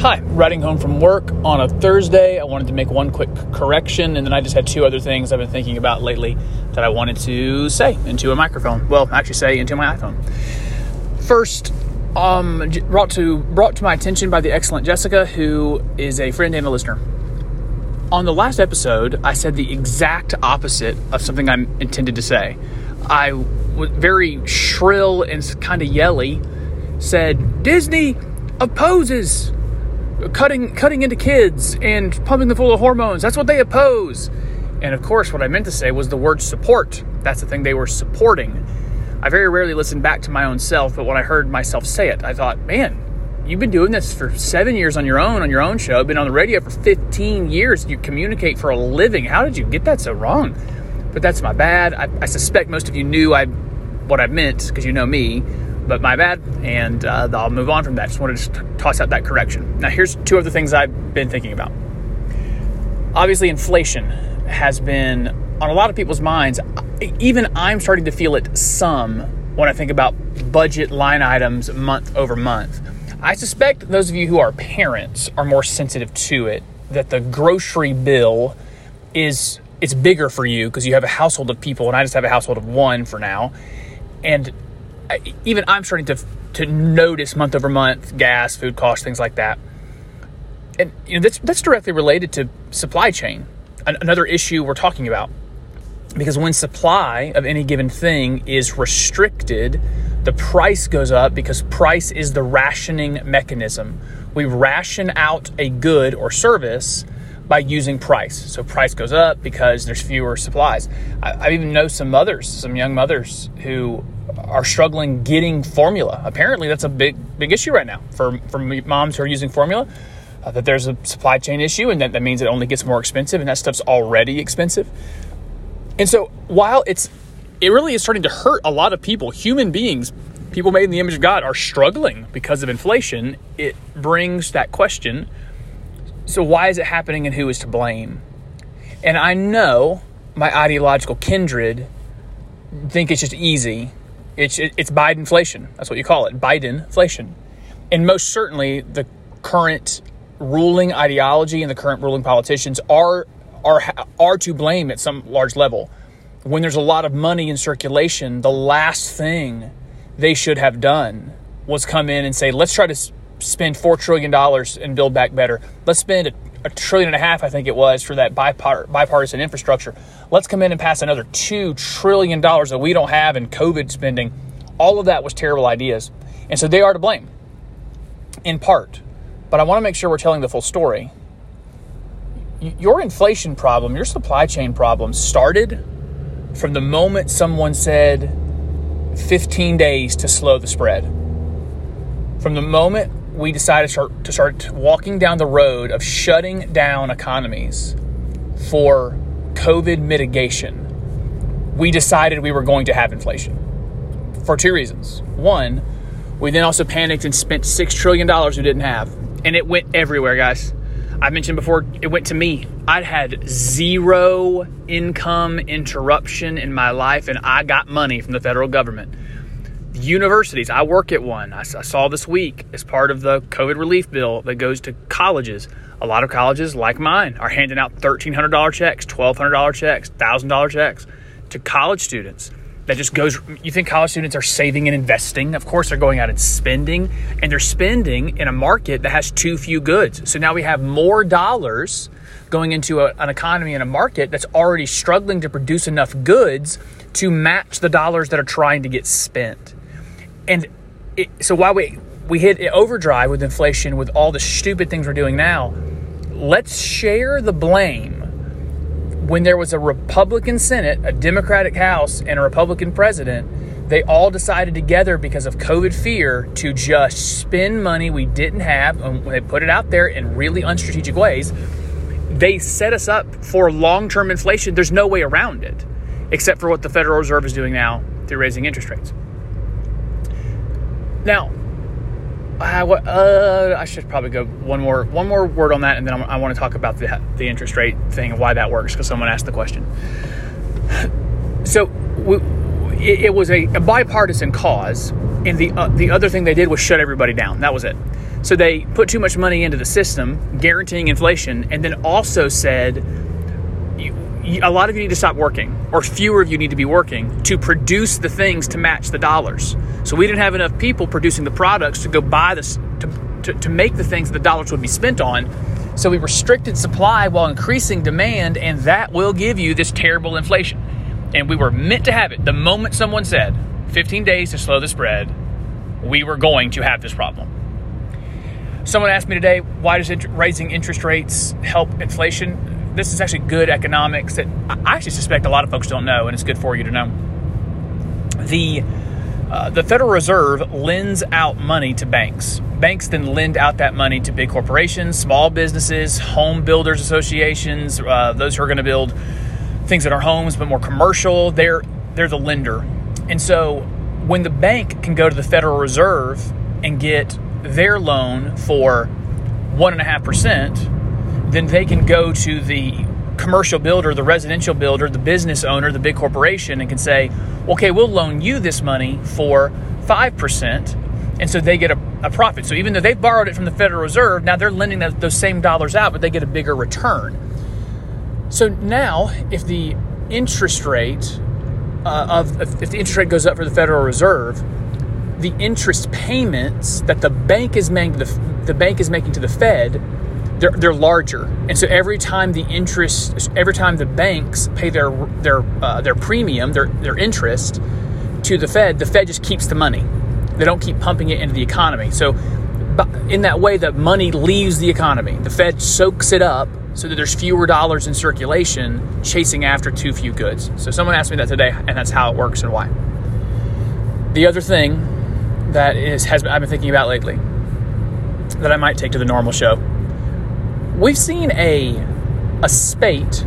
Hi, riding home from work on a Thursday. I wanted to make one quick correction, and then I just had two other things I've been thinking about lately that I wanted to say into a microphone. Well, actually, say into my iPhone. First, um, brought to brought to my attention by the excellent Jessica, who is a friend and a listener. On the last episode, I said the exact opposite of something I intended to say. I was very shrill and kind of yelly. Said Disney opposes cutting cutting into kids and pumping them full of hormones. That's what they oppose. And of course, what I meant to say was the word support. That's the thing they were supporting. I very rarely listen back to my own self, but when I heard myself say it, I thought, man, you've been doing this for seven years on your own, on your own show, been on the radio for 15 years. You communicate for a living. How did you get that so wrong? But that's my bad. I, I suspect most of you knew I what I meant because you know me but my bad, and uh, I'll move on from that. Just wanted to toss out that correction. Now, here's two other things I've been thinking about. Obviously, inflation has been on a lot of people's minds. Even I'm starting to feel it some when I think about budget line items month over month. I suspect those of you who are parents are more sensitive to it, that the grocery bill is it's bigger for you because you have a household of people and I just have a household of one for now. And even I'm starting to to notice month over month gas, food costs, things like that. And you know that's that's directly related to supply chain. another issue we're talking about because when supply of any given thing is restricted, the price goes up because price is the rationing mechanism. We ration out a good or service by using price. So price goes up because there's fewer supplies. I, I even know some mothers, some young mothers who are struggling getting formula. Apparently, that's a big big issue right now for for moms who are using formula. Uh, that there's a supply chain issue, and that, that means it only gets more expensive, and that stuff's already expensive. And so, while it's it really is starting to hurt a lot of people, human beings, people made in the image of God, are struggling because of inflation. It brings that question: So, why is it happening, and who is to blame? And I know my ideological kindred think it's just easy it's it's Biden inflation. That's what you call it, Biden inflation. And most certainly, the current ruling ideology and the current ruling politicians are are are to blame at some large level. When there's a lot of money in circulation, the last thing they should have done was come in and say, "Let's try to spend four trillion dollars and build back better. Let's spend a, trillion and a half, I think it was, for that bipart- bipartisan infrastructure. Let's come in and pass another two trillion dollars that we don't have in COVID spending. All of that was terrible ideas, and so they are to blame, in part. But I want to make sure we're telling the full story. Your inflation problem, your supply chain problem, started from the moment someone said 15 days to slow the spread. From the moment we decided to start, to start walking down the road of shutting down economies for COVID mitigation, we decided we were going to have inflation for two reasons. One, we then also panicked and spent $6 trillion we didn't have. And it went everywhere, guys. I mentioned before, it went to me. I'd had zero income interruption in my life, and I got money from the federal government universities. I work at one. I, saw this week as part of the COVID relief bill that goes to colleges. A lot of colleges, like mine, are handing out $1,300 checks, $1,200 checks, $1,000 checks to college students. That just goes, you think college students are saving and investing? Of course, they're going out and spending, and they're spending in a market that has too few goods. So now we have more dollars going into a, an economy and a market that's already struggling to produce enough goods to match the dollars that are trying to get spent. And it, so while we we hit overdrive with inflation with all the stupid things we're doing now, let's share the blame. When there was a Republican Senate, a Democratic House, and a Republican president, they all decided together because of COVID fear to just spend money we didn't have, and they put it out there in really unstrategic ways. They set us up for long term inflation. There's no way around it, except for what the Federal Reserve is doing now through raising interest rates. Now, I, uh, I should probably go one more one more word on that, and then I'm, i want to talk about the the interest rate thing and why that works because someone asked the question. So we, it, it, was a, a, bipartisan cause, and the uh, the other thing they did was shut everybody down. That was it. So they put too much money into the system, guaranteeing inflation, and then also said a lot of you need to stop working, or fewer of you need to be working to produce the things to match the dollars. So we didn't have enough people producing the products to go buy this to, to, to make the things that the dollars would be spent on. So we restricted supply while increasing demand, and that will give you this terrible inflation. And we were meant to have it. The moment someone said 15 days to slow the spread, we were going to have this problem. Someone asked me today, why does raising interest rates help inflation? This is actually good economics that I actually suspect a lot of folks don't know, and it's good for you to know. The uh, the Federal Reserve lends out money to banks. Banks then lend out that money to big corporations, small businesses, home builders associations, uh, those who are going to build things in our homes, but more commercial. They're they're the lender, and so when the bank can go to the Federal Reserve and get their loan for one and a half percent then they can go to the commercial builder, the residential builder, the business owner, the big corporation, and can say, okay, we'll loan you this money for 5%. And so they get a, a profit. So even though they borrowed it from the Federal Reserve, now they're lending that, those same dollars out, but they get a bigger return. So now, if the interest rate uh, of if the interest rate goes up for the Federal Reserve, the interest payments that the bank is making the, the bank is making to the Fed they're, they're larger. And so every time the interest, every time the banks pay their their uh, their premium, their their interest to the Fed, the Fed just keeps the money. They don't keep pumping it into the economy. So in that way, the money leaves the economy. The Fed soaks it up so that there's fewer dollars in circulation chasing after too few goods. So someone asked me that today, and that's how it works and why. The other thing that is has I've been thinking about lately that I might take to the normal show we've seen a a spate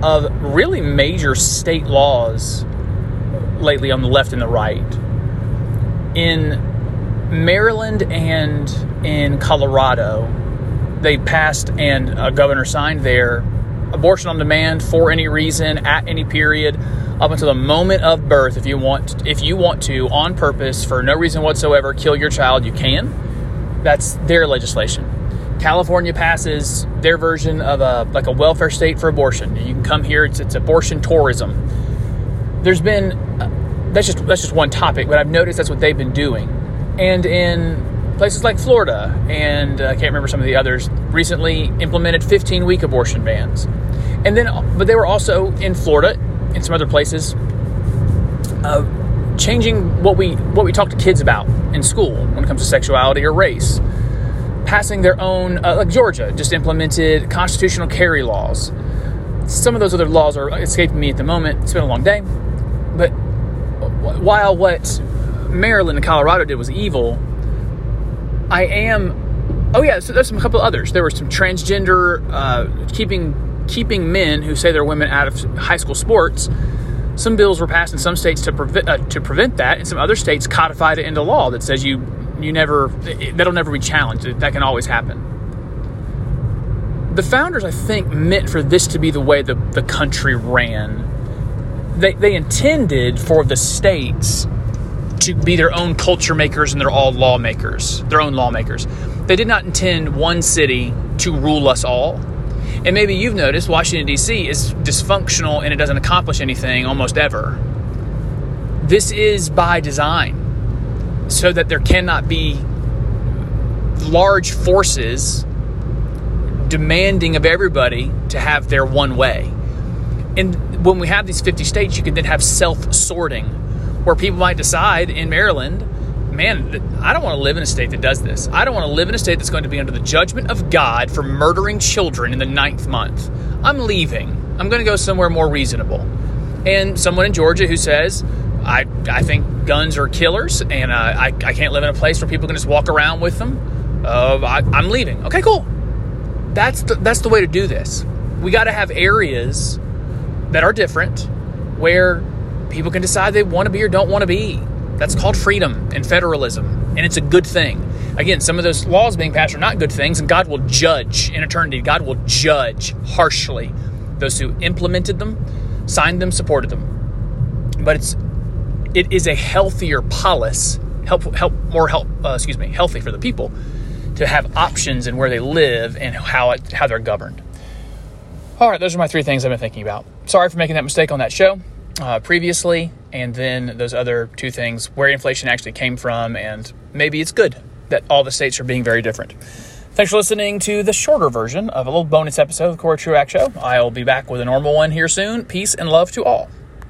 of really major state laws lately on the left and the right. In Maryland and in Colorado, they passed and a governor signed their abortion on demand for any reason at any period up until the moment of birth if you want if you want to on purpose for no reason whatsoever kill your child you can that's their legislation California passes their version of a like a welfare state for abortion. You can come here; it's, it's abortion tourism. There's been uh, that's just that's just one topic, but I've noticed that's what they've been doing, and in places like Florida and uh, I can't remember some of the others recently implemented 15 week abortion bans, and then but they were also in Florida and some other places. Uh, changing what we what we talk to kids about in school when it comes to sexuality or race passing their own, uh, like Georgia just implemented constitutional carry laws. Some of those other laws are escaping me at the moment. It's been a long day. But while what Maryland and Colorado did was evil, I am. Oh yeah, so there's some a couple others. There were some transgender uh, keeping keeping men who say they're women out of high school sports. Some bills were passed in some states to prevent uh, to prevent that, and some other states codified it into law that says you you never that'll never be challenged. That can always happen. The founders, I think, meant for this to be the way the, the country ran. They, they intended for the states to be their own culture makers and they're all lawmakers, their own lawmakers. They did not intend one city to rule us all. And maybe you've noticed Washington, D.C. is dysfunctional and it doesn't accomplish anything almost ever. This is by design so that there cannot be large forces demanding of everybody to have their one way. And when we have these 50 states, you can then have self sorting where people might decide in Maryland, man, I don't want to live in a state that does this. I don't want to live in a state that's going to be under the judgment of God for murdering children in the ninth month. I'm leaving. I'm going to go somewhere more reasonable. And someone in Georgia who says, I, I think guns are killers, and uh, I, I can't live in a place where people can just walk around with them. Uh, I, I'm leaving. Okay, cool. That's the, that's the way to do this. We got to have areas that are different where people can decide they want to be or don't want to be. That's called freedom and federalism, and it's a good thing. Again, some of those laws being passed are not good things, and God will judge in eternity. God will judge harshly those who implemented them, signed them, supported them. But it's it is a healthier polis, help, help more help, uh, excuse me, healthy for the people to have options in where they live and how it, how they're governed. All right, those are my three things I've been thinking about. Sorry for making that mistake on that show uh, previously, and then those other two things where inflation actually came from, and maybe it's good that all the states are being very different. Thanks for listening to the shorter version of a little bonus episode of the Cory Truax Show. I'll be back with a normal one here soon. Peace and love to all.